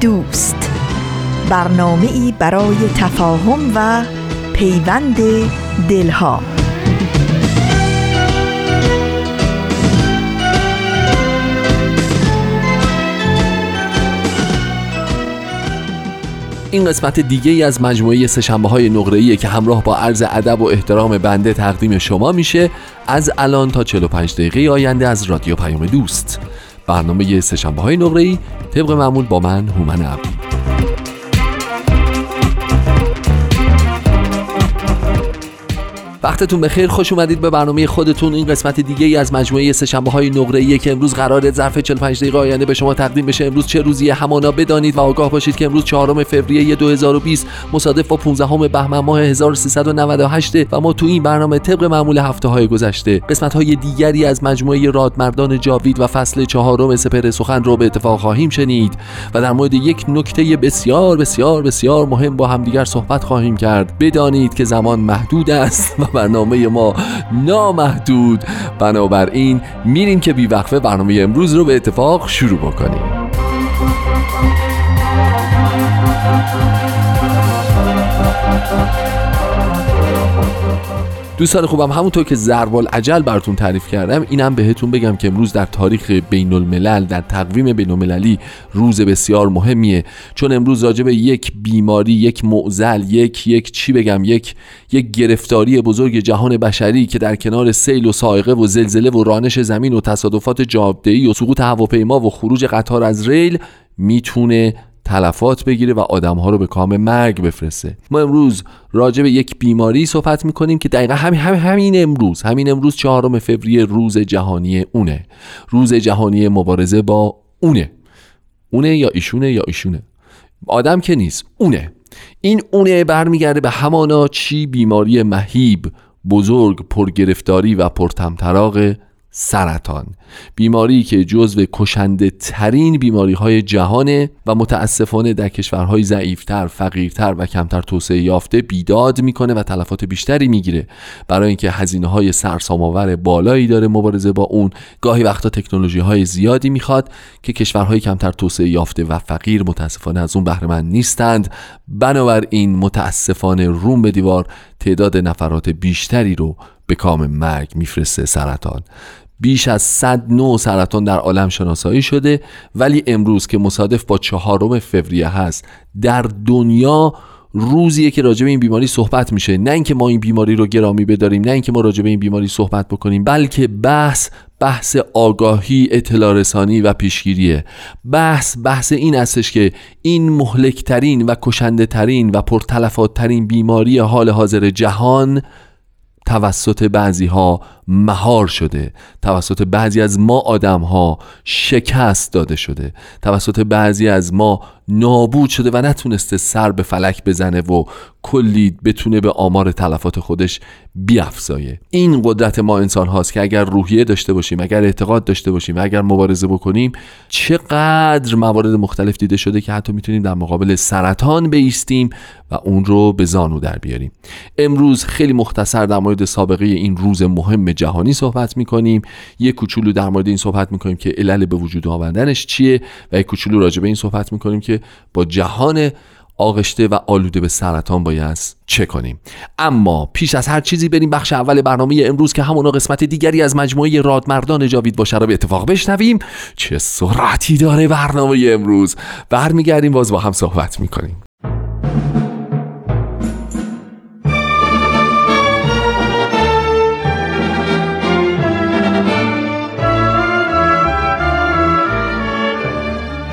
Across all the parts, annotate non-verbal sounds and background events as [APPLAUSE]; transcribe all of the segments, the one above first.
دوست. برنامه ای برای تفاهم و پیوند دلها. این قسمت دیگه ای از مجموعه سشنبه های نقره که همراه با عرض ادب و احترام بنده تقدیم شما میشه از الان تا 45 دقیقه آینده از رادیو پیام دوست. برنامه سشنبه های نقره ای طبق معمول با من هومن عبدی. وقتتون بخیر. خوش اومدید به برنامه خودتون. این قسمت دیگه ای از مجموعه سه‌شنبه های نقره که امروز قرار ظرف 45 دقیقه آینده به شما تقدیم بشه. امروز چه روزیه همانا بدانید و آگاه باشید که امروز 4 فوریه 2020 مصادف با 15 بهمن ماه 1398 و ما تو این برنامه طبق معمول هفته های گذشته قسمت های دیگری از مجموعه رادمردان جاوید و فصل چهارم سپر سخن رو به اتفاق خواهیم شنید و در مورد یک نکته بسیار بسیار بسیار مهم با همدیگر صحبت خواهیم کرد. بدانید که زمان محدود است و برنامه ما نامحدود. بنابراین میریم که بیوقفه برنامه امروز رو به اتفاق شروع بکنیم. دوستان خوبم همونطور که زربال عجل براتون تعریف کردم اینم بهتون بگم که امروز در تاریخ بین الملل در تقویم بین المللی روز بسیار مهمیه. چون امروز راجع به یک بیماری یک معزل یک یک چی بگم یک یک گرفتاری بزرگ جهان بشری که در کنار سیل و سائقه و زلزله و رانش زمین و تصادفات جاده‌ای و سقوط هواپیما و خروج قطار از ریل می‌تونه تلفات بگیره و آدمها رو به کام مرگ بفرسته. ما امروز راجع به یک بیماری صحبت می‌کنیم که دقیقا همین هم همین امروز همین امروز چهارم فوریه روز جهانی اونه. روز جهانی مبارزه با اونه. اونه یا ایشونه یا ایشونه. آدم که نیست اونه. این اونه برمیگرده به همانا چی بیماری مهیب بزرگ پرگرفتاری و پرتمطراق سرطان. بیماری که جزو کشنده ترین بیماری های جهانه و متاسفانه در کشورهای ضعیفتر، فقیرتر و کمتر توسعه یافته بیداد می‌کنه و تلفات بیشتری می‌گیره. برای اینکه هزینه های سرسام‌آور بالایی داره مبارزه با اون گاهی وقتا تکنولوژی های زیادی می‌خواد که کشورهای کمتر توسعه یافته و فقیر متاسفانه از اون بهره نیستند. بنابراین متاسفانه روم به دیوار تعداد نفرات بیشتری رو به کام مرگ میفرسته سرطان. بیش از 100 نوع سرطان در عالم شناسایی شده ولی امروز که مصادف با چهارم فوریه هست در دنیا روزیه که راجع به این بیماری صحبت میشه. نه اینکه ما این بیماری رو گرامی بداریم نه اینکه ما راجع به این بیماری صحبت بکنیم بلکه بحث بحث آگاهی اطلاع رسانی و پیشگیریه. بحث بحث این استش که این مهلکترین و کشنده ترین و پرتلفات ترین بیماری حال حاضر جهان توسط بعضی ها مهار شده. توسط بعضی از ما آدم ها شکست داده شده. توسط بعضی از ما نابود شده و نتونسته سر به فلک بزنه و کلی بتونه به آمار تلفات خودش بیافزایه. این قدرت ما انسان هاست که اگر روحیه داشته باشیم اگر اعتقاد داشته باشیم اگر مبارزه بکنیم چقدر موارد مختلف دیده شده که حتی می‌تونیم در مقابل سرطان بیستیم و اون رو به زانو در بیاریم. امروز خیلی مختصر در مورد سابقه این روز مهم جهانی صحبت می‌کنیم. یه کوچولو در مورد این صحبت می‌کنیم که علل به وجود آوردنش چیه و یه کوچولو راجع به این صحبت می‌کنیم که با جهان آغشته و آلوده به سرطان باید چه کنیم. اما پیش از هر چیزی بریم بخش اول برنامه امروز که همون قسمت دیگری از مجموعه رادمردان جاوید باشه رو به اتفاق بشنویم. چه سرعتی داره برنامه امروز. برمیگردیم باز با هم صحبت می‌کنیم.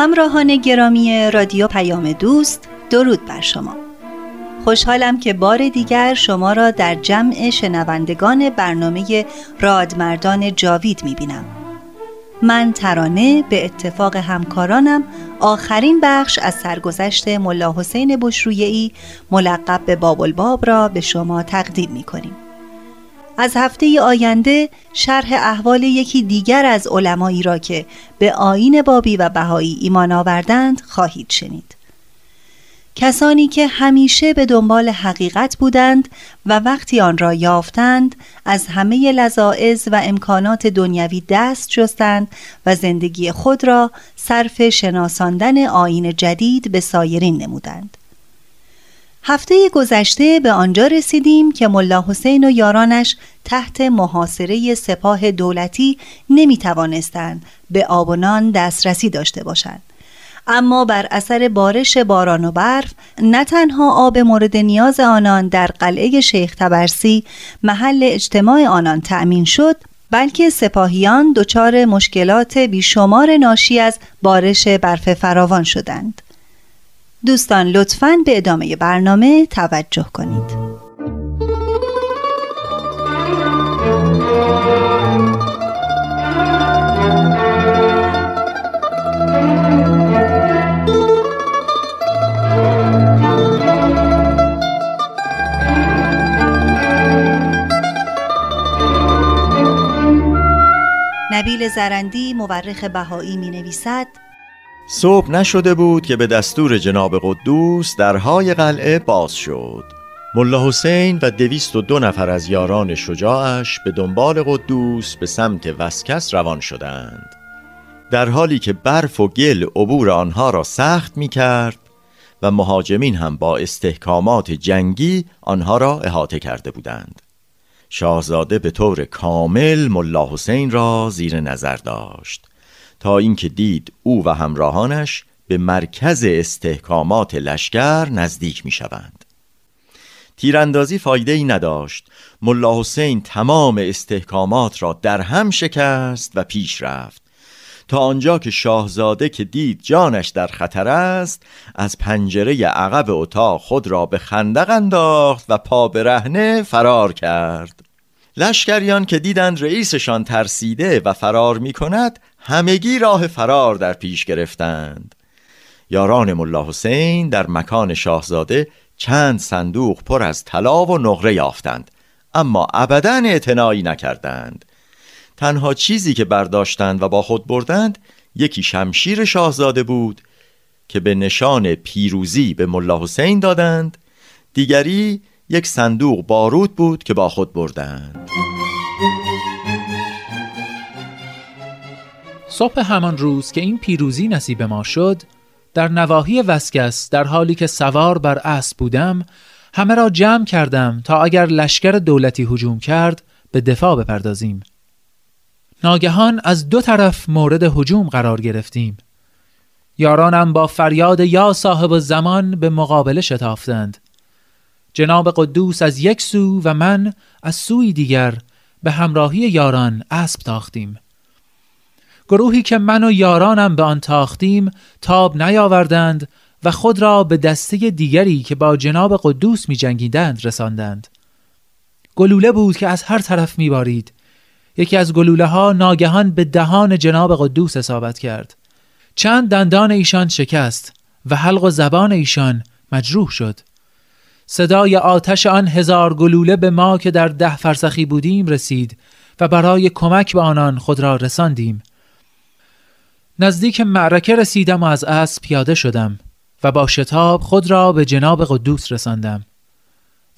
همراهان گرامی رادیو پیام دوست درود بر شما. خوشحالم که بار دیگر شما را در جمع شنوندگان برنامه رادمردان جاوید می‌بینم. من ترانه به اتفاق همکارانم آخرین بخش از سرگذشت ملا حسین بشرویی ملقب به باب را به شما تقدیم می‌کنیم. از هفته آینده شرح احوال یکی دیگر از علمایی را که به آین بابی و بهایی ایمان آوردند خواهید شنید. کسانی که همیشه به دنبال حقیقت بودند و وقتی آن را یافتند از همه لذاعز و امکانات دنیوی دست جستند و زندگی خود را صرف شناساندن آین جدید به سایرین نمودند. هفته گذشته به آنجا رسیدیم که ملا حسین و یارانش تحت محاصره سپاه دولتی نمی توانستند به آب دسترسی داشته باشند. اما بر اثر بارش باران و برف نه تنها آب مورد نیاز آنان در قلعه شیخ تبرسی محل اجتماع آنان تأمین شد بلکه سپاهیان دچار مشکلات بیشمار ناشی از بارش برف فراوان شدند. دوستان لطفاً به ادامه برنامه توجه کنید. نبیل زرندی مورخ بهایی می نویسد صبح نشده بود که به دستور جناب قدوس درهای قلعه باز شد. ملا حسین و دویست و دو نفر از یاران شجاعش به دنبال قدوس به سمت وسکس روان شدند. در حالی که برف و گل عبور آنها را سخت می کرد و مهاجمین هم با استحکامات جنگی آنها را احاطه کرده بودند. شاهزاده به طور کامل ملا حسین را زیر نظر داشت. تا اینکه دید او و همراهانش به مرکز استحکامات لشکر نزدیک می شوند. تیراندازی فایده ای نداشت. ملا حسین تمام استحکامات را در هم شکست و پیش رفت. تا آنجا که شاهزاده که دید جانش در خطر است از پنجره عقب اتاق خود را به خندق انداخت و پا برهنه فرار کرد. لشکریان که دیدند رئیسشان ترسیده و فرار می کند همگی راه فرار در پیش گرفتند. یاران ملا حسین در مکان شاهزاده چند صندوق پر از طلا و نقره یافتند اما ابدا اعتنایی نکردند. تنها چیزی که برداشتند و با خود بردند یکی شمشیر شاهزاده بود که به نشان پیروزی به ملا حسین دادند. دیگری یک صندوق بارود بود که با خود بردند. صبح همان روز که این پیروزی نصیب ما شد در نواحی وسکس در حالی که سوار بر اسب بودم همه را جمع کردم تا اگر لشکر دولتی هجوم کرد به دفاع بپردازیم. ناگهان از دو طرف مورد هجوم قرار گرفتیم. یارانم با فریاد یا صاحب زمان به مقابله شتافتند. جناب قدوس از یک سو و من از سوی دیگر به همراهی یاران اسب تاختیم. گروهی که من و یارانم به آن تاختیم تاب نیاوردند و خود را به دسته دیگری که با جناب قدوس می جنگیدند رساندند. گلوله بود که از هر طرف می بارید. یکی از گلوله ها ناگهان به دهان جناب قدوس اصابت کرد. چند دندان ایشان شکست و حلق و زبان ایشان مجروح شد. صدای آتش آن هزار گلوله به ما که در ده فرسخی بودیم رسید و برای کمک به آنان خود را رساندیم. نزدیک معرکه رسیدم و از اسب پیاده شدم و با شتاب خود را به جناب قدوس رساندم.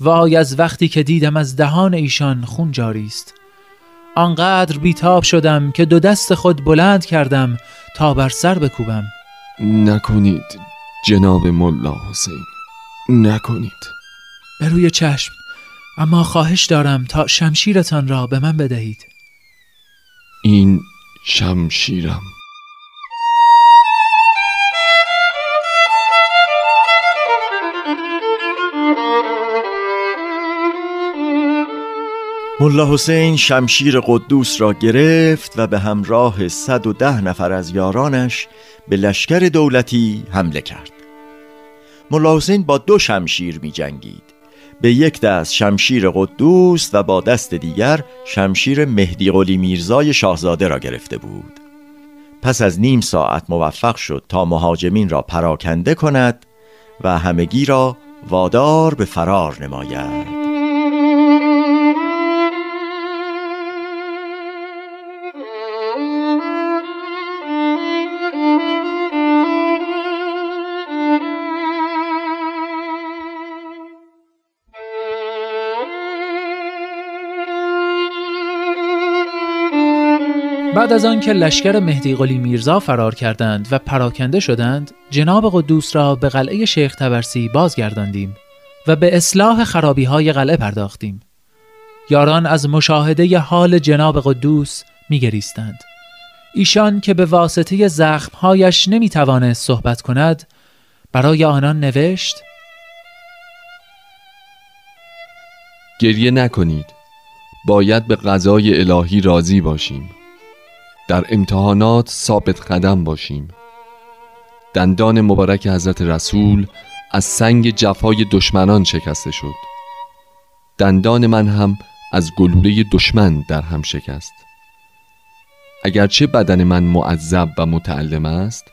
وای از وقتی که دیدم از دهان ایشان خون جاری است. آنقدر بیتاب شدم که دو دست خود بلند کردم تا بر سر بکوبم. نکنید جناب ملا حسین نکنید. به روی چشم اما خواهش دارم تا شمشیرتان را به من بدهید. این شمشیرم. ملا حسین شمشیر قدوس را گرفت و به همراه 110 نفر از یارانش به لشکر دولتی حمله کرد. ملا حسین با دو شمشیر می جنگید. به یک دست شمشیر قدوس و با دست دیگر شمشیر مهدی قلی میرزای شاهزاده را گرفته بود. پس از نیم ساعت موفق شد تا مهاجمین را پراکنده کند و همگی را وادار به فرار نماید. بعد از آنکه لشکر مهدی قلی میرزا فرار کردند و پراکنده شدند جناب قدوس را به قلعه شیخ تبرسی بازگرداندیم و به اصلاح خرابی های قلعه پرداختیم. یاران از مشاهده حال جناب قدوس میگریستند. ایشان که به واسطه زخمهایش نمی توانست صحبت کند برای آنان نوشت گریه نکنید. باید به قضای الهی راضی باشیم. در امتحانات ثابت قدم باشیم. دندان مبارک حضرت رسول از سنگ جفای دشمنان شکسته شد. دندان من هم از گلوله دشمن در هم شکست. اگرچه بدن من معذب و متعلم است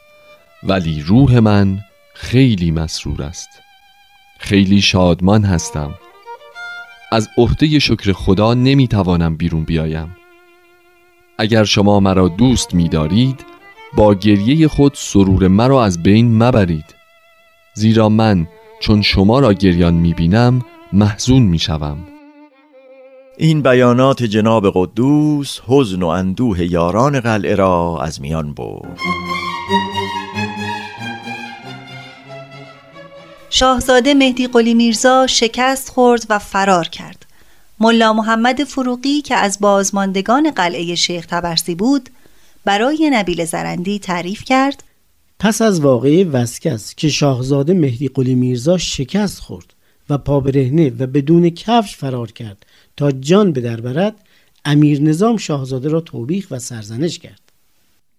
ولی روح من خیلی مسرور است. خیلی شادمان هستم. از عهده شکر خدا نمی‌توانم بیرون بیایم. اگر شما مرا دوست می‌دارید با گریه خود سرور مرا از بین مبرید. زیرا من چون شما را گریان می‌بینم محزون می‌شوم. این بیانات جناب قدوس حزن و اندوه یاران قلعه را از میان برد. شاهزاده مهدی قلی میرزا شکست خورد و فرار کرد. ملا محمد فروغی که از بازماندگان قلعه شیخ تبرسی بود برای نبیل زرندی تعریف کرد پس از واقعه وسکس که شاهزاده مهدی قلی میرزا شکست خورد و پا برهنه و بدون کفش فرار کرد تا جان به در برد امیر نظام شاهزاده را توبیخ و سرزنش کرد.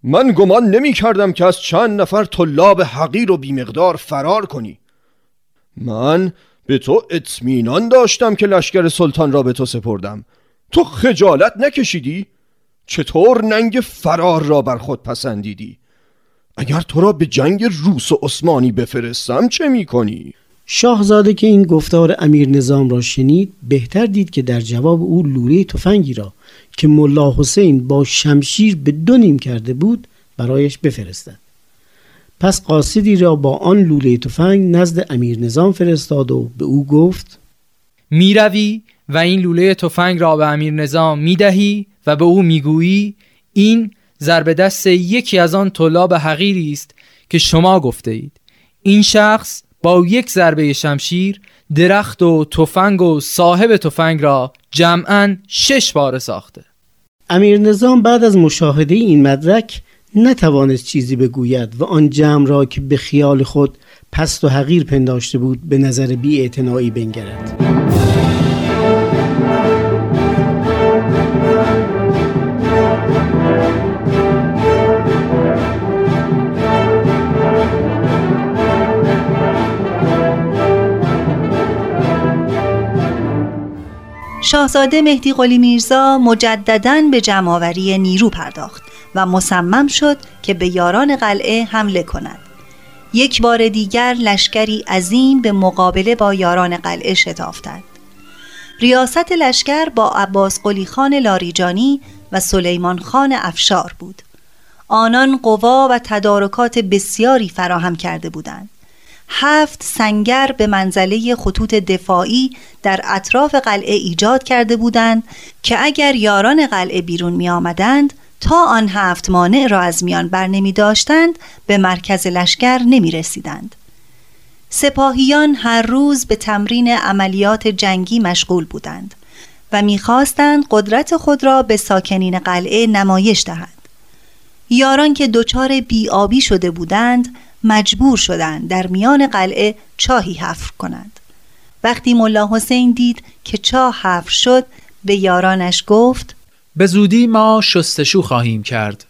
من گمان نمی کردم که از چند نفر طلاب حقیر و بیمقدار فرار کنی. من به تو اطمینان داشتم که لشکر سلطان را به تو سپردم تو خجالت نکشیدی؟ چطور ننگ فرار را بر خود پسندیدی؟ اگر تو را به جنگ روس و عثمانی بفرستم چه می کنی؟ شاهزاده که این گفتار امیر نظام را شنید بهتر دید که در جواب او لوله تفنگی را که ملا حسین با شمشیر به دو نیم کرده بود برایش بفرستد پس قاصدی را با آن لوله تفنگ نزد امیر نظام فرستاد و به او گفت می‌روی و این لوله تفنگ را به امیر نظام می‌دهی و به او می‌گویی این ضرب دست یکی از آن طلاب حقیری است که شما گفته اید. این شخص با یک ضربه شمشیر درخت و تفنگ و صاحب تفنگ را جمعا شش بار ساخته. امیر نظام بعد از مشاهده این مدرک نتوانست چیزی بگوید و آن جمع را که به خیال خود پست و حقیر پنداشته بود به نظر بی بنگرد. شاهزاده مهدی قلی میرزا مجددا به جمعآوری نیرو پرداخت. و مصمم شد که به یاران قلعه حمله کند. یک بار دیگر لشکری عظیم به مقابله با یاران قلعه شتافتند. ریاست لشکر با عباس قلی خان لاریجانی و سلیمان خان افشار بود. آنان قوا و تدارکات بسیاری فراهم کرده بودند. هفت سنگر به منزله خطوط دفاعی در اطراف قلعه ایجاد کرده بودند که اگر یاران قلعه بیرون می آمدند تا آن هفت مانع را از میان بر نمی داشتند به مرکز لشکر نمی رسیدند. سپاهیان هر روز به تمرین عملیات جنگی مشغول بودند و می‌خواستند قدرت خود را به ساکنین قلعه نمایش دهند. یاران که دچار بیابی شده بودند مجبور شدند در میان قلعه چاهی حفر کنند. وقتی ملا حسین دید که چاه حفر شد به یارانش گفت به زودی ما شستشو خواهیم کرد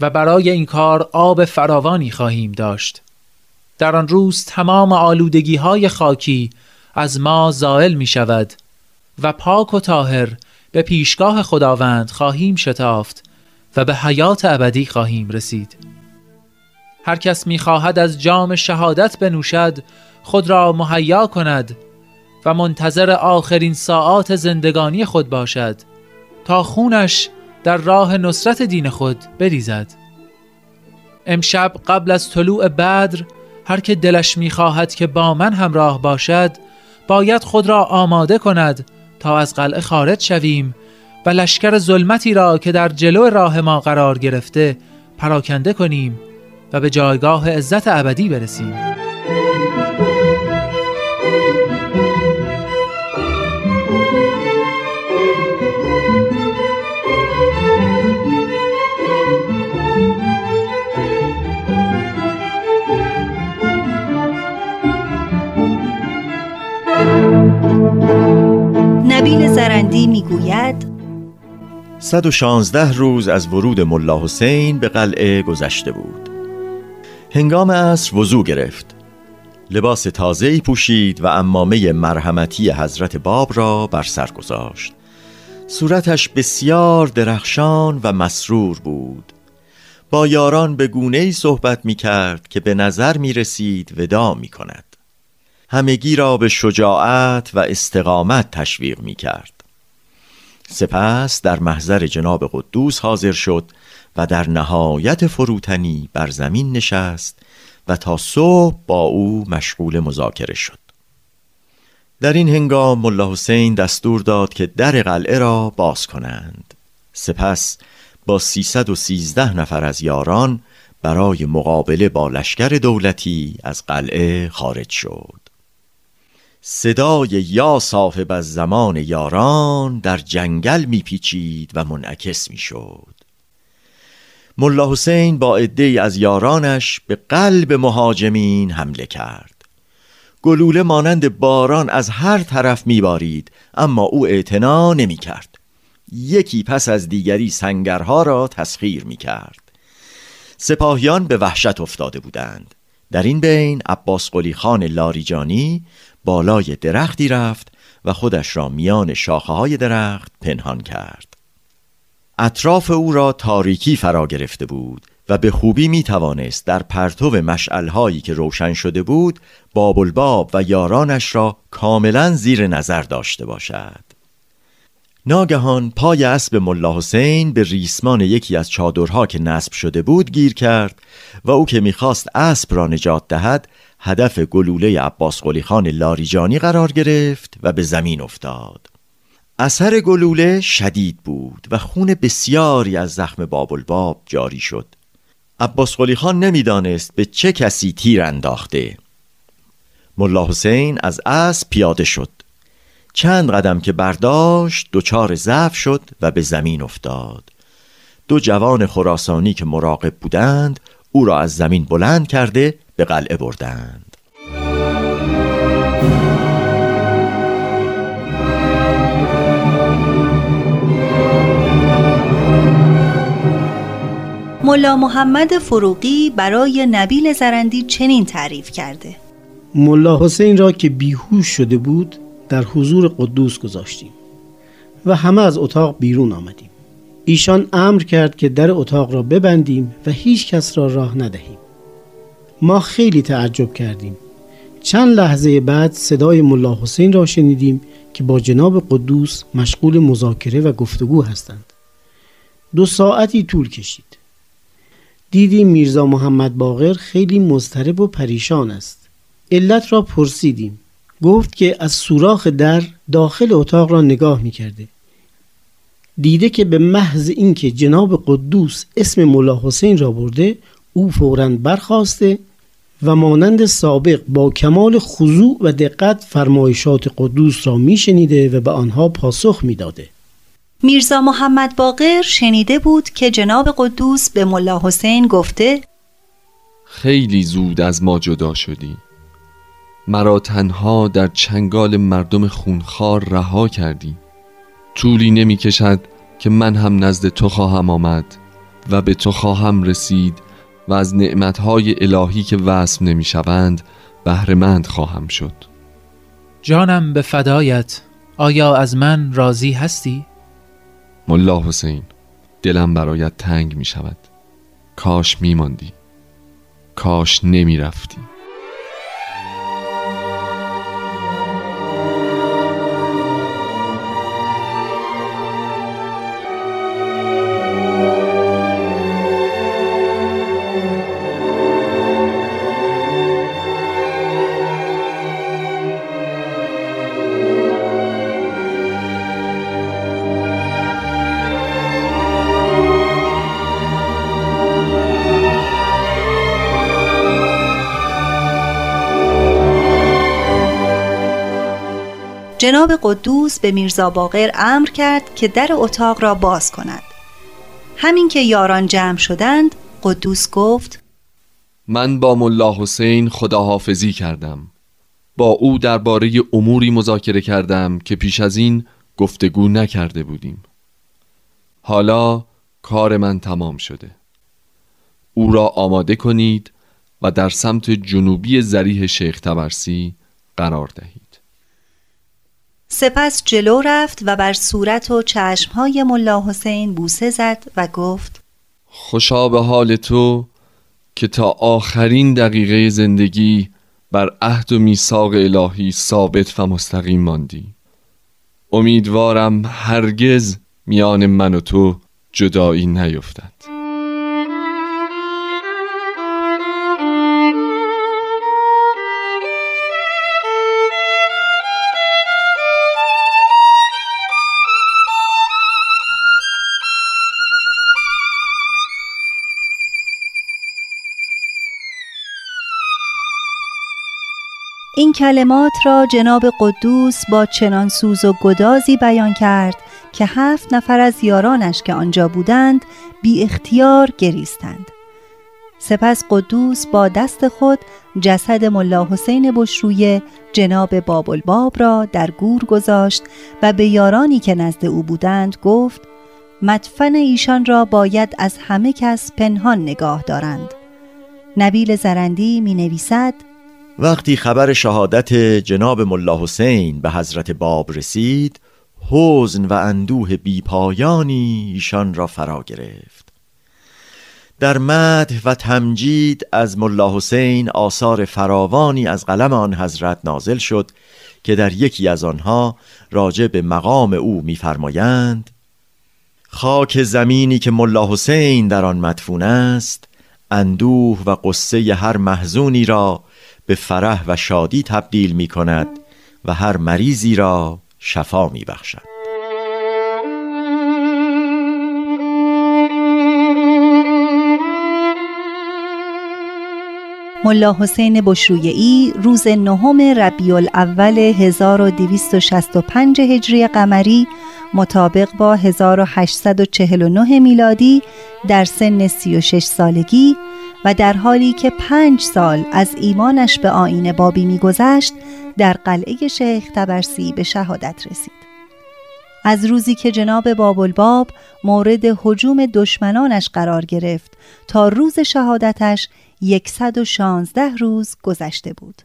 و برای این کار آب فراوانی خواهیم داشت. در آن روز تمام آلودگی های خاکی از ما زائل می شود و پاک و طاهر به پیشگاه خداوند خواهیم شتافت و به حیات ابدی خواهیم رسید. هر کس می خواهد از جام شهادت بنوشد خود را مهیا کند و منتظر آخرین ساعات زندگانی خود باشد. تا خونش در راه نصرت دین خود بریزد. امشب قبل از طلوع بدر هر که دلش می‌خواهد که با من همراه باشد باید خود را آماده کند تا از قلعه خارج شویم و لشکر ظلمتی را که در جلو راه ما قرار گرفته پراکنده کنیم و به جایگاه عزت ابدی برسیم. زرندی می‌گوید 116 روز از ورود ملا حسین به قلعه گذشته بود. هنگام عصر وضوع گرفت. لباس تازه‌ای پوشید و امامه مرحمتی حضرت باب را بر سر گذاشت. صورتش بسیار درخشان و مسرور بود. با یاران به گونه ای صحبت می کرد که به نظر می رسید ودا می کند همگی را به شجاعت و استقامت تشویق می کرد سپس در محضر جناب قدوس حاضر شد و در نهایت فروتنی بر زمین نشست و تا صبح با او مشغول مذاکره شد. در این هنگام ملا حسین دستور داد که در قلعه را باز کنند. سپس با 313 نفر از یاران برای مقابله با لشکر دولتی از قلعه خارج شد. صدای یا صاحب از زمان یاران در جنگل میپیچید و منعکس می‌شد. ملا حسین با عده از یارانش به قلب مهاجمین حمله کرد. گلوله مانند باران از هر طرف میبارید اما او اعتنا نمی کرد یکی پس از دیگری سنگرها را تسخیر می کرد سپاهیان به وحشت افتاده بودند. در این بین عباس قلی خان لاریجانی بالای درختی رفت و خودش را میان شاخه های درخت پنهان کرد. اطراف او را تاریکی فرا گرفته بود و به خوبی می توانست در پرتو مشعلهایی که روشن شده بود باب الباب و یارانش را کاملا زیر نظر داشته باشد. ناگهان پای اسب ملا حسین به ریسمان یکی از چادرها که نصب شده بود گیر کرد و او که می‌خواست اسب را نجات دهد هدف گلوله عباس خان لاریجانی قرار گرفت و به زمین افتاد. اثر گلوله شدید بود و خون بسیاری از زخم باب جاری شد. عباس خان نمی‌دانست به چه کسی تیر انداخته. ملا حسین از اسب پیاده شد. چند قدم که برداشت دچار ضعف شد و به زمین افتاد. دو جوان خراسانی که مراقب بودند او را از زمین بلند کرده به قلعه بردند. ملا محمد فروغی برای نبیل زرندی چنین تعریف کرده. ملا حسین را که بیهوش شده بود در حضور قدوس گذاشتیم و همه از اتاق بیرون آمدیم. ایشان امر کرد که در اتاق را ببندیم و هیچ کس را راه ندهیم. ما خیلی تعجب کردیم. چند لحظه بعد صدای ملا حسین را شنیدیم که با جناب قدوس مشغول مذاکره و گفتگو هستند. دو ساعتی طول کشید. دیدیم میرزا محمد باقر خیلی مضطرب و پریشان است. علت را پرسیدیم. گفت که از سوراخ در داخل اتاق را نگاه می کرده. دیده که به محض اینکه جناب قدوس اسم ملا حسین را برده او فورا برخواسته و مانند سابق با کمال خضوع و دقت فرمایشات قدوس را میشنیده و به آنها پاسخ می‌داده. میرزا محمد باقر شنیده بود که جناب قدوس به ملا حسین گفته خیلی زود از ما جدا شدی مرا تنها در چنگال مردم خونخوار رها کردی. طولی نمی کشد که من هم نزد تو خواهم آمد و به تو خواهم رسید و از نعمتهای الهی که وصف نمی شوند بهرهمند خواهم شد. جانم به فدایت آیا از من راضی هستی؟ ملا حسین دلم برایت تنگ می شود. کاش می ماندی. کاش نمی رفتی. جناب قدوس به میرزا باقر امر کرد که در اتاق را باز کند. همین که یاران جمع شدند قدوس گفت من با ملا حسین خداحافظی کردم. با او درباره اموری مذاکره کردم که پیش از این گفتگو نکرده بودیم. حالا کار من تمام شده. او را آماده کنید و در سمت جنوبی زریح شیخ تبرسی قرار دهید. سپس جلو رفت و بر صورت و چشمهای ملا حسین بوسه زد و گفت خوشا به حال تو که تا آخرین دقیقه زندگی بر عهد و میثاق الهی ثابت و مستقیم ماندی. امیدوارم هرگز میان من و تو جدایی نیفتد. کلمات را جناب قدوس با چنان سوز و گدازی بیان کرد که هفت نفر از یارانش که آنجا بودند بی اختیار گریستند. سپس قدوس با دست خود جسد ملا حسین بشرویه جناب باب را در گور گذاشت و به یارانی که نزد او بودند گفت مدفن ایشان را باید از همه کس پنهان نگاه دارند. نبیل زرندی می نویسد وقتی خبر شهادت جناب ملا حسین به حضرت باب رسید حزن و اندوه بیپایانی ایشان را فرا گرفت. در مدح و تمجید از ملا حسین آثار فراوانی از قلم آن حضرت نازل شد که در یکی از آنها راجع به مقام او می‌فرمایند خاک زمینی که ملا حسین در آن مدفون است اندوه و قصه هر محزونی را به فرح و شادی تبدیل می کند و هر مریضی را شفا می بخشد. ملا حسین بشرویعی روز نهم ربیع الاول 1265 هجری قمری مطابق با 1849 میلادی در سن 36 سالگی و در حالی که پنج سال از ایمانش به آین بابی میگذشت در قلعه شیخ تبرسی به شهادت رسید. از روزی که جناب باب مورد حجوم دشمنانش قرار گرفت تا روز شهادتش 116 روز گذشته بود.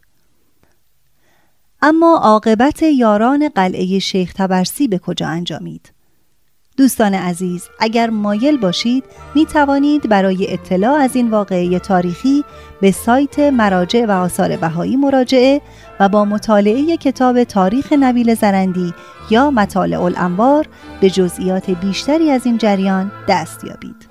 اما عاقبت یاران قلعه شیخ تبرسی به کجا انجامید؟ دوستان عزیز اگر مایل باشید می توانید برای اطلاع از این واقعه تاریخی به سایت مراجع و آثار بهایی مراجعه و با مطالعه کتاب تاریخ نبیل زرندی یا مطالع الانوار به جزئیات بیشتری از این جریان دست یابید.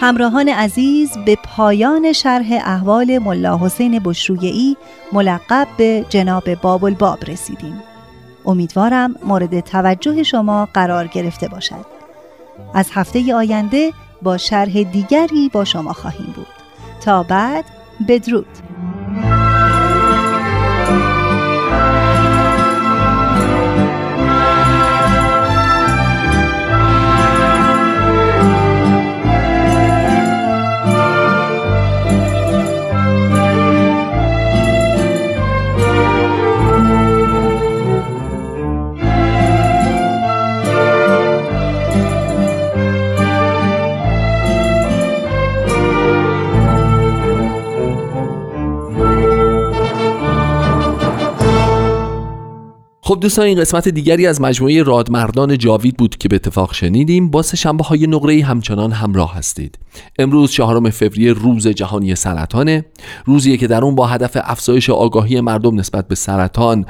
همراهان عزیز به پایان شرح احوال ملا حسین بشرویعی ملقب به جناب باب الباب رسیدیم. امیدوارم مورد توجه شما قرار گرفته باشد. از هفته آینده با شرح دیگری با شما خواهیم بود. تا بعد بدرود. خب دوستان این قسمت دیگری از مجموعه رادمردان جاوید بود که به اتفاق شنیدیم. با سه شنبه های نقره همچنان همراه هستید. امروز چهارم فوریه روز جهانی سرطانه. روزیه که در اون با هدف افزایش آگاهی مردم نسبت به سرطان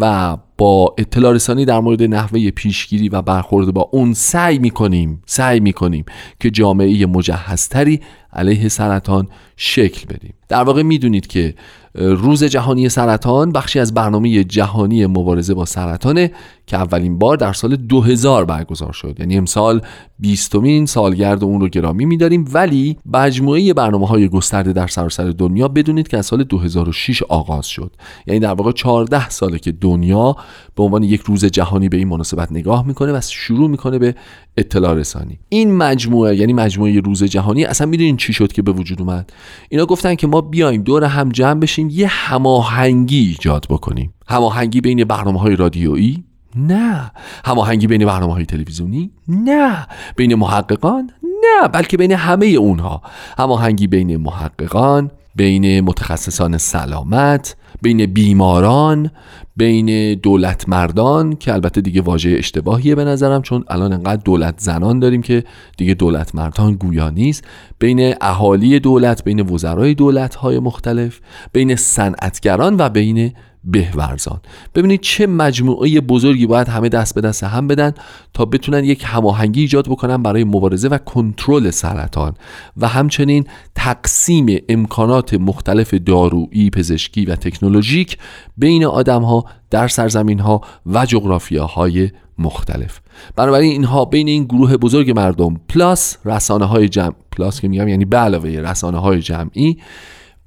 و با اطلاع رسانی در مورد نحوه پیشگیری و برخورد با اون سعی می‌کنیم سعی می‌کنیم که جامعه مجهزتری علیه سرطان شکل بدیم. در واقع می‌دونید که روز جهانی سرطان بخشی از برنامه جهانی مبارزه با سرطانه که اولین بار در سال 2000 برگزار شد. یعنی امسال بیستمین سالگرد اون رو گرامی میداریم. ولی مجموعه برنامه های گسترده در سراسر دنیا بدونید که از سال 2006 آغاز شد. یعنی در واقع 14 ساله که دنیا به عنوان یک روز جهانی به این مناسبت نگاه می‌کنه و شروع می‌کنه به اطلاع رسانی. این مجموعه یعنی مجموعه روز جهانی اصلا می‌دونین چی شد که به وجود اومد. اینا گفتن که ما بیایم دور هم جمع بشیم یه هماهنگی ایجاد بکنیم. هماهنگی بین برنامه های رادیویی؟ نه. هماهنگی بین برنامه های تلویزیونی؟ نه. بین محققان؟ نه. بلکه بین همه اونها. هماهنگی بین محققان بین متخصصان سلامت بین بیماران بین دولت مردان که البته دیگه واژه اشتباهیه به نظرم چون الان انقدر دولت زنان داریم که دیگه دولت مردان گویا نیست. بین اهالی دولت بین وزرای دولت های مختلف بین صنعتگران و بین بهورزان. ببینید چه مجموعه بزرگی باید همه دست به دست هم بدن تا بتونن یک هماهنگی ایجاد بکنن برای مبارزه و کنترل سرطان. و همچنین تقسیم امکانات مختلف دارویی پزشکی و تکنولوژیک بین آدم ها در سرزمین ها و جغرافیاهای مختلف. بنابراین اینها بین این گروه بزرگ مردم پلاس رسانه های جمع پلاس که میگم یعنی به علاوه رسانه های جمعی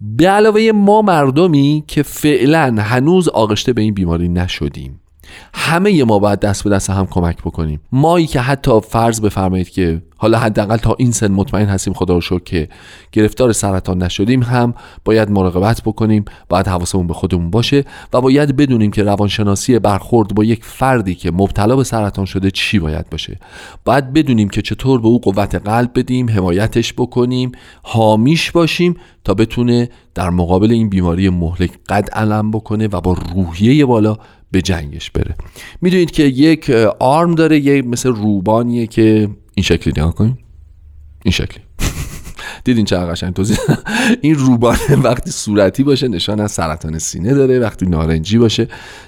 به علاوه ما مردمی که فعلا هنوز آغشته به این بیماری نشدیم. همه ما باید دست به دست هم کمک بکنیم. مایی که حتی فرض بفرمایید که حالا حداقل تا این سن مطمئن هستیم خدا رو که گرفتار سرطان نشدیم هم. باید مراقبت بکنیم. باید حواسمون به خودمون باشه و باید بدونیم که روانشناسی برخورد با یک فردی که مبتلا به سرطان شده چی باید باشه. باید بدونیم که چطور به او قوت قلب بدیم حمایتش بکنیم حامیش باشیم تا بتونه در مقابل این بیماری مهلک قد علم بکنه و با روحیه بالا به جنگش بره. می‌دونید که یک آرم داره یه مثل روبانیه که این شکلی نگاه کنیم این شکلی. [LAUGHS] دیدین چه قشنگ توضیح. [LAUGHS] این روبان وقتی صورتی باشه نشان از سرطان سینه داره. وقتی نارنجی باشه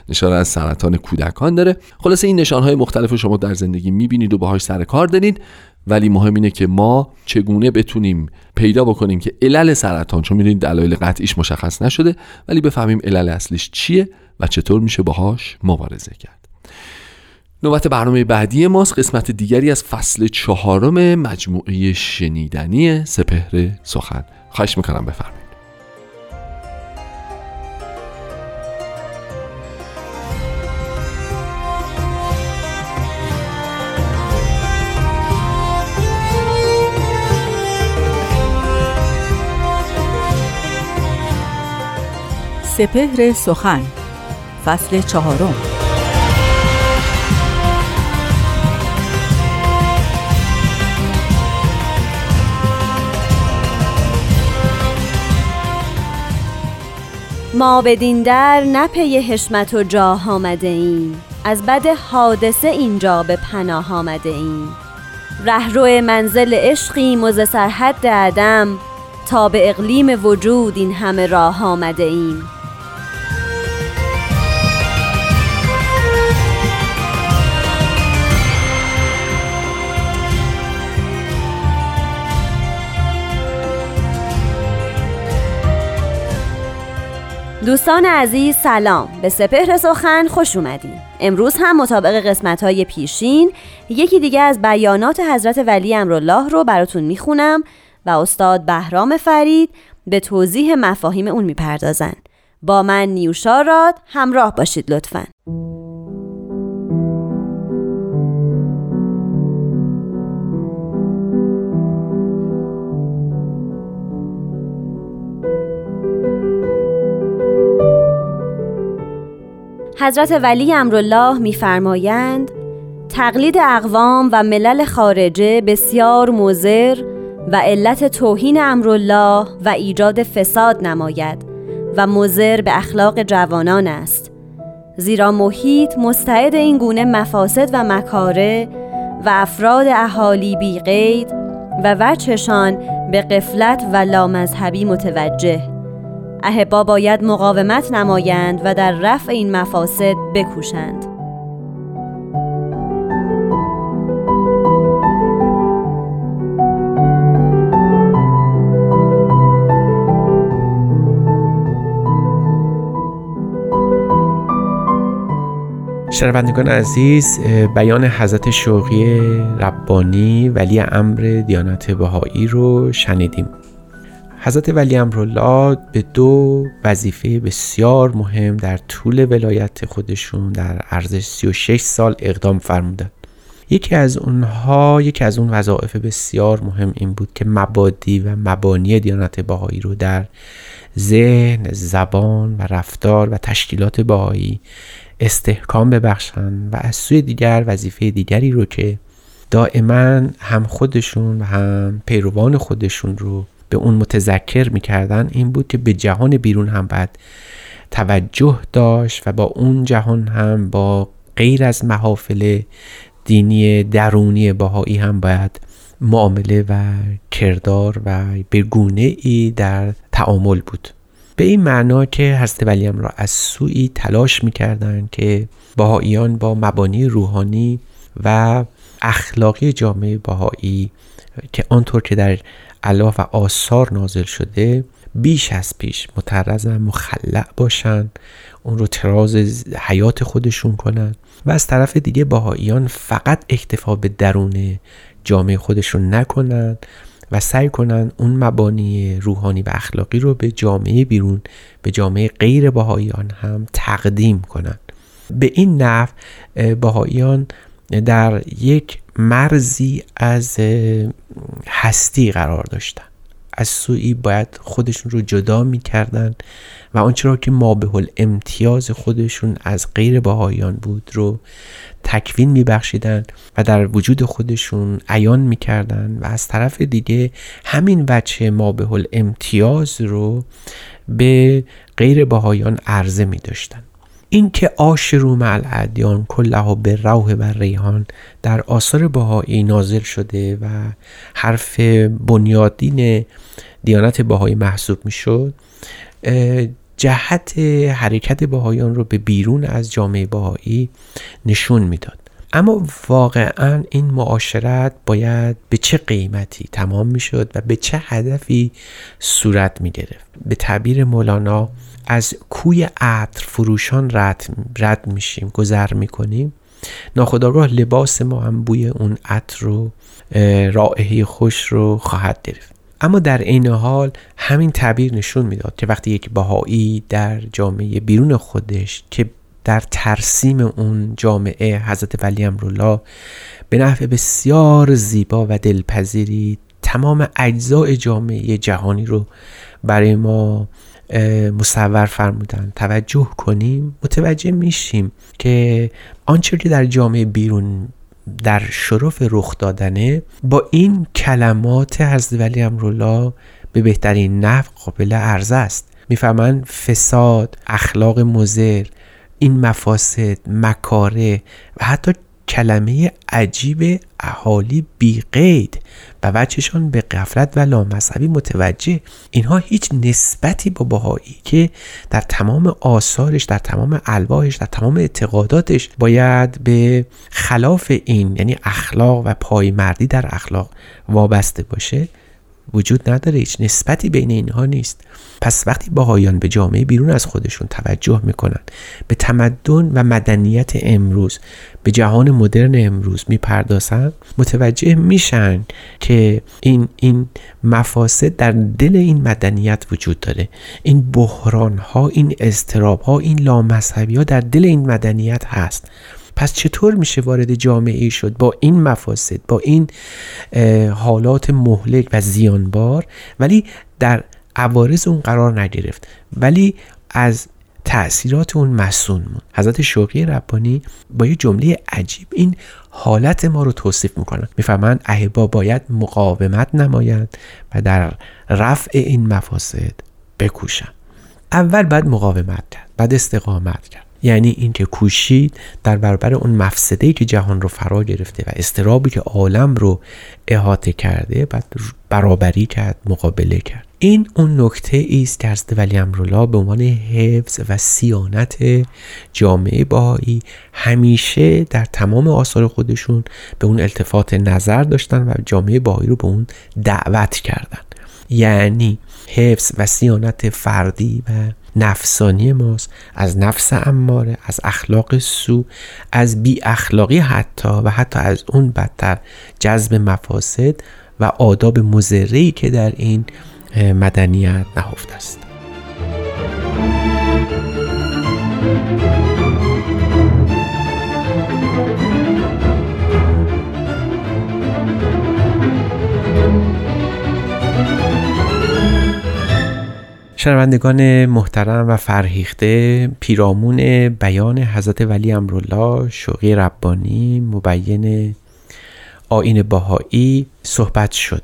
نشان از سرطان کودکان داره. خلاصه این نشانهای مختلف شما در زندگی می‌بینید و باهاش سر کار دارید. ولی مهم اینه که ما چگونه بتونیم پیدا بکنیم که علل سرطان چون می‌دونید دلایل قطعیش مشخص نشده ولی بفهمیم علل اصلیش چیه و چطور میشه باهاش مبارزه کرد. نوبت برنامه بعدی ماست قسمت دیگری از فصل چهارم مجموعه شنیدنی سپهر سخن. خواهش می‌کنم بفرمایید. سپهر سخن فصل چهارم. ما بدین در نپی حشمت و جاه آمده ایم. از بد حادثه اینجا به پناه آمده ایم. رهرو منزل عشقیم و ز سرحد عدم تا به اقلیم وجود این همه راه آمده ایم. دوستان عزیز سلام. به سپهر سخن خوش اومدین. امروز هم مطابق قسمت های پیشین یکی دیگه از بیانات حضرت ولی امرالله رو براتون می‌خونم و استاد بهرام فرید به توضیح مفاهیم اون می‌پردازن. با من نیوشاراد همراه باشید لطفاً. حضرت ولی امرالله میفرمایند تقلید اقوام و ملل خارجه بسیار مزر و علت توهین امرالله و ایجاد فساد نماید و مزر به اخلاق جوانان است. زیرا محیط مستعد این گونه مفاسد و مکاره و افراد اهالی بی قید و وچشان به قفلت و لامذهبی متوجه. اهبا باید مقاومت نمایند و در رفع این مفاسد بکوشند. شنوندگان عزیز بیان حضرت شوقی ربانی ولی امر دیانت بهایی رو شنیدیم. حضرت ولی امرالله به دو وظیفه بسیار مهم در طول ولایت خودشون در عرض 36 سال اقدام فرمودند. یکی از اونها یکی از اون وظایف بسیار مهم این بود که مبادی و مبانی دیانت بهایی رو در ذهن، زبان و رفتار و تشکیلات بهایی استحکام ببخشند و از سوی دیگر وظیفه دیگری رو که دائما هم خودشون و هم پیروان خودشون رو به اون متذکر می‌کردن این بود که به جهان بیرون هم باید توجه داشت و با اون جهان هم با غیر از محافل دینی درونی باهایی هم باید معامله و کردار و به گونه ای در تعامل بود. به این معنا که حضرت ولی را از سوی تلاش می‌کردند که باهاییان با مبانی روحانی و اخلاقی جامعه باهایی که آنطور که در علا و آثار نازل شده بیش از پیش مترز و مخلع باشن اون رو تراز حیات خودشون کنن و از طرف دیگه باهاییان فقط اکتفا به درون جامعه خودشون نکنن و سعی کنن اون مبانی روحانی و اخلاقی رو به جامعه بیرون به جامعه غیر باهاییان هم تقدیم کنن. به این نحو باهاییان در یک مرزی از هستی قرار داشتن. از سوی باید خودشون رو جدا می‌کردن و آنچه را که ما به امتیاز خودشون از غیر باهایان بود رو تکوین میبخشیدن و در وجود خودشون عیان می‌کردن و از طرف دیگه همین بچه ما به امتیاز رو به غیر باهایان عرضه می داشتن اینکه آشرو مع الادیان کله به روح و ریحان در آثار بهایی نازل شده و حرف بنیادین دیانت بهایی محسوب می‌شد جهت حرکت بهایان رو به بیرون از جامعه بهایی نشون می‌داد. اما واقعا این معاشرت باید به چه قیمتی تمام می‌شد و به چه هدفی صورت می گرفت به تعبیر مولانا از کوی عطر فروشان رد, رد میشیم گذر می‌کنیم. ناخداگاه لباس ما هم بوی اون عطر رو رائحه خوش رو خواهد گرفت. اما در عین حال همین تعبیر نشون می‌داد که وقتی یک بهایی در جامعه بیرون خودش که در ترسیم اون جامعه حضرت ولی امرالله به نحو بسیار زیبا و دلپذیری تمام اجزای جامعه جهانی رو برای ما مصور فرمودن. توجه کنیم متوجه میشیم که آنچه که در جامعه بیرون در شرف رخ دادنه با این کلمات حضرت ولی امرالله به بهترین نحو قابل عرضه است. می‌فهمن فساد اخلاق مزر این مفاسد مکاره و حتی کلمه عجیب اهالی بی قید و وجهشان به قفلت و لامذهبی متوجه. اینها هیچ نسبتی با بهایی که در تمام آثارش در تمام الواحش در تمام اعتقاداتش باید به خلاف این یعنی اخلاق و پایمردی در اخلاق وابسته باشه. وجود نداره هیچ نسبتی بین اینها نیست. پس وقتی باهایان به جامعه بیرون از خودشون توجه می‌کنن به تمدن و مدنیت امروز به جهان مدرن امروز می‌پردازن متوجه میشن که این این مفاسد در دل این مدنیت وجود داره. این بحران ها این استراب ها این لامذهبی ها در دل این مدنیت هست. پس چطور میشه وارد جامعه ای شد با این مفاسد با این حالات مهلک و زیانبار؟ ولی در عوارض اون قرار نگرفت. ولی از تأثیرات اون مسون مون. حضرت شوقی ربانی با یه جمله عجیب این حالت ما رو توصیف می‌کنن. می‌فهمند اهبا باید مقاومت نمایند و در رفع این مفاسد بکوشن. اول باید مقاومت کرد بعد استقامت کرد. یعنی اینکه کوشید در برابر اون مفسده که جهان رو فرا گرفته و استرابی که عالم رو احاطه کرده بعد برابری کرد مقابله کرد. این اون نکته است که حضرت ولی امرالله به عنوان حفظ و سیانت جامعه باهایی همیشه در تمام آثار خودشون به اون التفات نظر داشتن و جامعه باهایی رو به اون دعوت کردن. یعنی حفظ و سیانت فردی و نفسانی ماست از نفس اماره از اخلاق سو از بی اخلاقی حتی و حتی از اون بدتر جذب مفاسد و آداب مزرعی که در این مدنیت نهفته است. شنوندگان محترم و فرهیخته پیرامون بیان حضرت ولی امرالله شوقی ربانی مبین آین باهایی صحبت شد.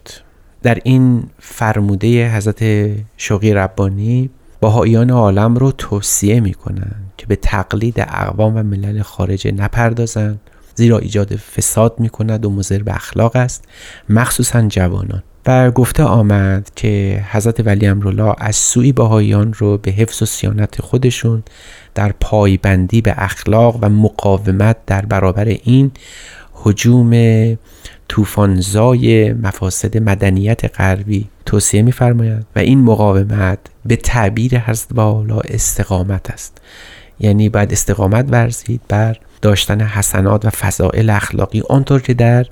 در این فرموده حضرت شوقی ربانی باهایان عالم رو توصیه می کنند که به تقلید اقوام و ملل خارجه نپردازند زیرا ایجاد فساد می کند و مضر به اخلاق است مخصوصا جوانان. و گفته آمد که حضرت ولی امرالله از سوی باهایان رو به حفظ و سیانت خودشون در پایبندی به اخلاق و مقاومت در برابر این حجوم طوفانزای مفاسد مدنیت غربی توصیه می‌فرمایند و این مقاومت به تعبیر حضرت بالا استقامت است. یعنی باید استقامت ورزید بر داشتن حسنات و فضائل اخلاقی آنطور که در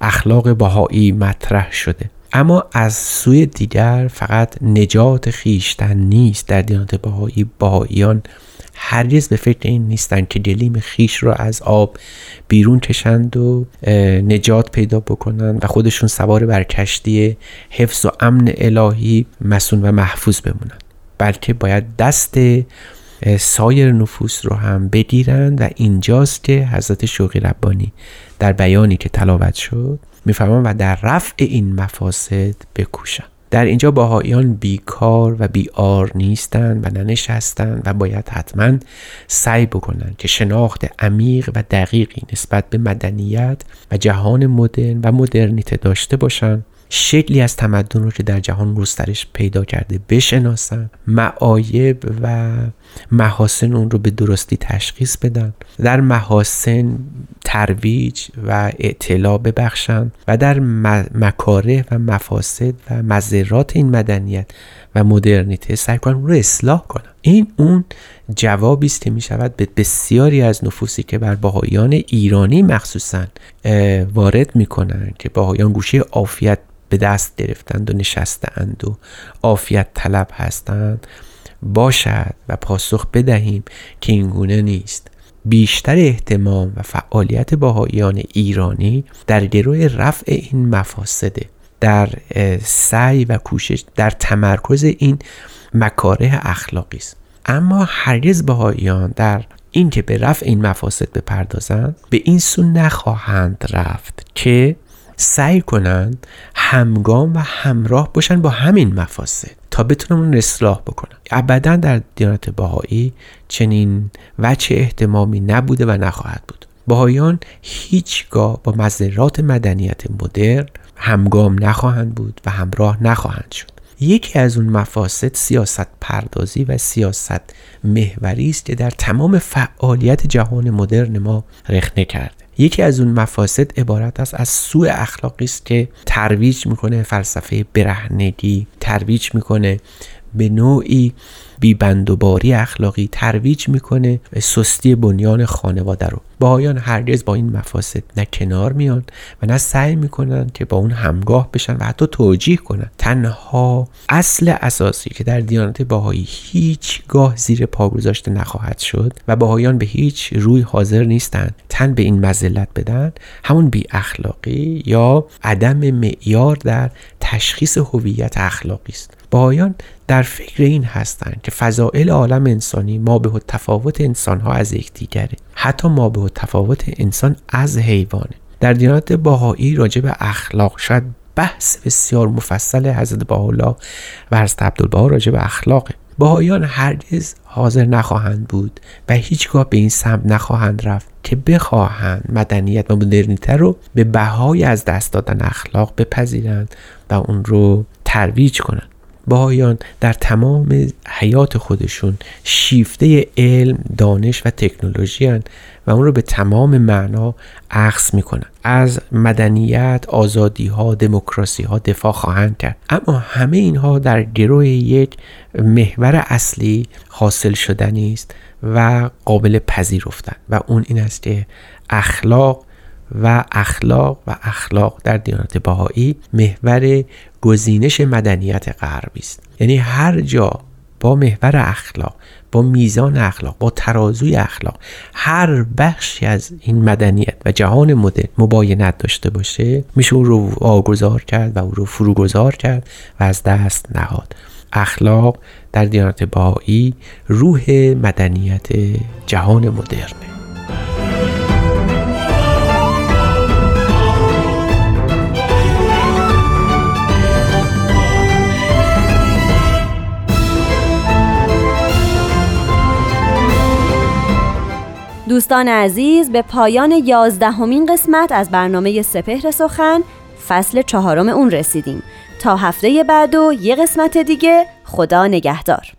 اخلاق بهایی مطرح شده. اما از سوی دیگر فقط نجات خیشتن نیست. در دیانت بهایی بهاییان هرگز به فکر این نیستن که دلیم خیش را از آب بیرون کشند و نجات پیدا بکنند و خودشون سوار بر کشتی حفظ و امن الهی مسون و محفوظ بمونند. بلکه باید دست سایر نفوس رو هم بگیرند و اینجاست که حضرت شوقی ربانی در بیانی که تلاوت شد می‌فهمم و در رفع این مفاسد بکوشند. در اینجا باهایان بیکار و بیار نیستند و ننشستند و باید حتما سعی بکنند که شناخت عمیق و دقیقی نسبت به مدنیت و جهان مدرن و مدرنیته داشته باشند. شکلی از تمدن رو که در جهان گسترش پیدا کرده بشناسن معایب و محاسن اون رو به درستی تشخیص بدن. در محاسن ترویج و اطلاع ببخشن و در مکاره و مفاسد و مذرات این مدنیت و مدرنیته سعی کنن رو اصلاح کنن. این اون جوابی است که می شود به بسیاری از نفوسی که بر باهایان ایرانی مخصوصا وارد می کنن که باهایان گوشه عافیت به دست گرفتند و نشستند و عافیت طلب هستند. باشد و پاسخ بدهیم که این گونه نیست. بیشتر احتمام و فعالیت باهایان ایرانی در گروه رفع این مفاسده در سعی و کوشش در تمرکز این مکاره اخلاقی است. اما هرگز باهایان در اینکه به رفع این مفاسد بپردازند به این سو نخواهند رفت که سعی کنند همگام و همراه باشن با همین مفاسد تا بتونم اون اصلاح بکنم ابدا در دیانت بهایی چنین وچه احتمامی نبوده و نخواهد بود. بهایان هیچگاه با مذرات مدنیت مدرن همگام نخواهند بود و همراه نخواهند شد. یکی از اون مفاسد سیاست پردازی و سیاست محوری است که در تمام فعالیت جهان مدرن ما رخنه کرده. یکی از اون مفاسد عبارت است از سوء اخلاقی است که ترویج می‌کنه فلسفه برهنگی ترویج می‌کنه به نوعی بیبند و باری اخلاقی ترویج می‌کنه سستی بنیان خانواده رو. باهایان هرگز با این مفاسد نه کنار میان و نه سعی می‌کنن که با اون همگاه بشن و حتی توجیه کنن تنها اصل اساسی که در دیانت باهایی هیچگاه زیر پا گذاشته نخواهد شد و باهایان به هیچ روی حاضر نیستند تن به این مزلت بدن همون بی اخلاقی یا عدم معیار در تشخیص هویت اخلاقی است. باهایان در فکر این هستند که فضائل عالم انسانی ما به تفاوت انسانها از یکدیگره. حتی ما به تفاوت انسان از حیوانه. در دیانت باهایی راجع به اخلاق شاید بحث بسیار مفصل حضرت باحالا و حضرت عبدالبها راجع به اخلاقه. باهایان هرگز حاضر نخواهند بود و هیچگاه به این سمت نخواهند رفت که بخواهند مدنیت و مدرنیته رو به بهای از دست دادن اخلاق بپذیرند و اون رو ترویج کنند. باهایان در تمام حیات خودشون شیفته علم، دانش و تکنولوژی و اون رو به تمام معنا عکس می‌کنن. از مدنیت، آزادی ها، دموکراسی ها دفاع خواهند کرد. اما همه اینها در گروه یک محور اصلی حاصل شدنی است و قابل پذیرفتن. و اون این است که اخلاق و اخلاق و اخلاق در دیانت بهایی محور گزینش مدنیت غربی است. یعنی هر جا با محور اخلاق با میزان اخلاق با ترازوی اخلاق هر بخشی از این مدنیت و جهان مدرن مباینت داشته باشه میشه او رو واگذار کرد و او رو فروگذار کرد و از دست نهاد. اخلاق در دیانت بهایی روح مدنیت جهان مدرنه. دوستان عزیز به پایان یازدهمین قسمت از برنامه سپهر سخن فصل چهارم اون رسیدیم. تا هفته بعد و یه قسمت دیگه خدا نگهدار.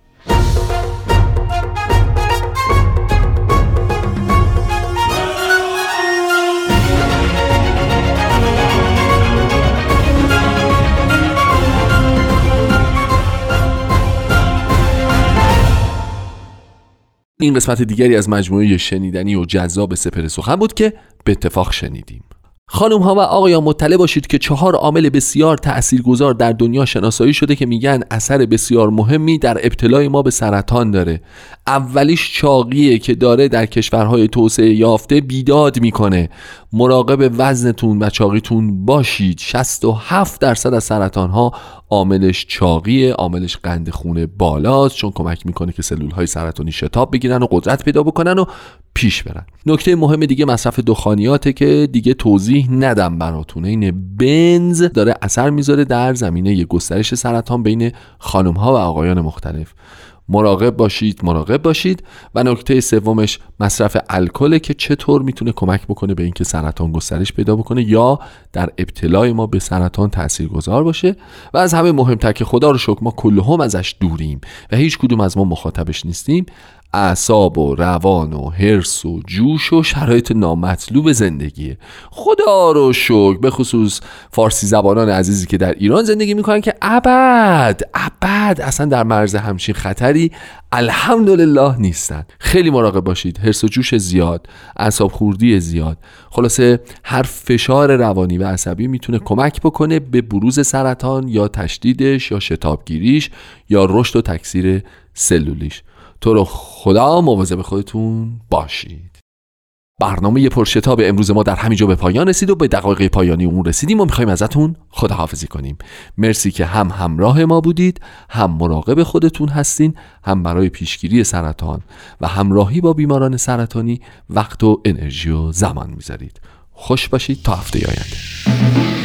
این قسمت دیگری از مجموعه شنیدنی و جذاب سپر سخن بود که به اتفاق شنیدیم. خانم ها و آقایان مطلع باشید که چهار عامل بسیار تاثیرگذار در دنیا شناسایی شده که میگن اثر بسیار مهمی در ابتلای ما به سرطان داره. اولیش چاقیه که داره در کشورهای توسعه یافته بیداد می‌کنه. مراقب وزنتون و چاقیتون باشید. 67 درصد از سرطان ها عاملش چاقیه عاملش قند خون بالاست چون کمک می‌کنه که سلول های سرطانی شتاب بگیرن و قدرت پیدا بکنن و پیش برن. نکته مهم دیگه مصرف دخانیاته که دیگه توضیح ندم براتون. این بنز داره اثر می‌ذاره در زمینه گسترش سرطان بین خانم ها و آقایان مختلف. مراقب باشید مراقب باشید. و نکته سومش مصرف الکل که چطور می‌تونه کمک بکنه به اینکه سرطان گسترش پیدا بکنه یا در ابتلای ما به سرطان تاثیرگذار باشه. و از همه مهمتر که خدا رو شکر ما کلهم ازش دوریم و هیچ کدوم از ما مخاطبش نیستیم. اعصاب و روان و حرس و جوش و شرایط نامطلوب زندگیه خدا رو شکر. به خصوص فارسی زبانان عزیزی که در ایران زندگی می‌کنن که ابد ابد اصلا در مرز همچین خطری الحمدلله نیستن. خیلی مراقب باشید. حرس و جوش زیاد اعصاب خوردی زیاد. خلاصه هر فشار روانی و عصبی می‌تونه کمک بکنه به بروز سرطان یا تشدیدش یا شتابگیریش یا رشد و تکثیر سلولیش. تو رو خدا مواظب خودتون باشید. برنامه پرشتاب امروز ما در همینجا به پایان رسید و به دقایق پایانی اون رسیدیم و می‌خوایم ازتون خداحافظی کنیم. مرسی که هم همراه ما بودید هم مراقب خودتون هستین هم برای پیشگیری سرطان و همراهی با بیماران سرطانی وقت و انرژی و زمان می‌ذارید. خوش باشید تا هفته آینده.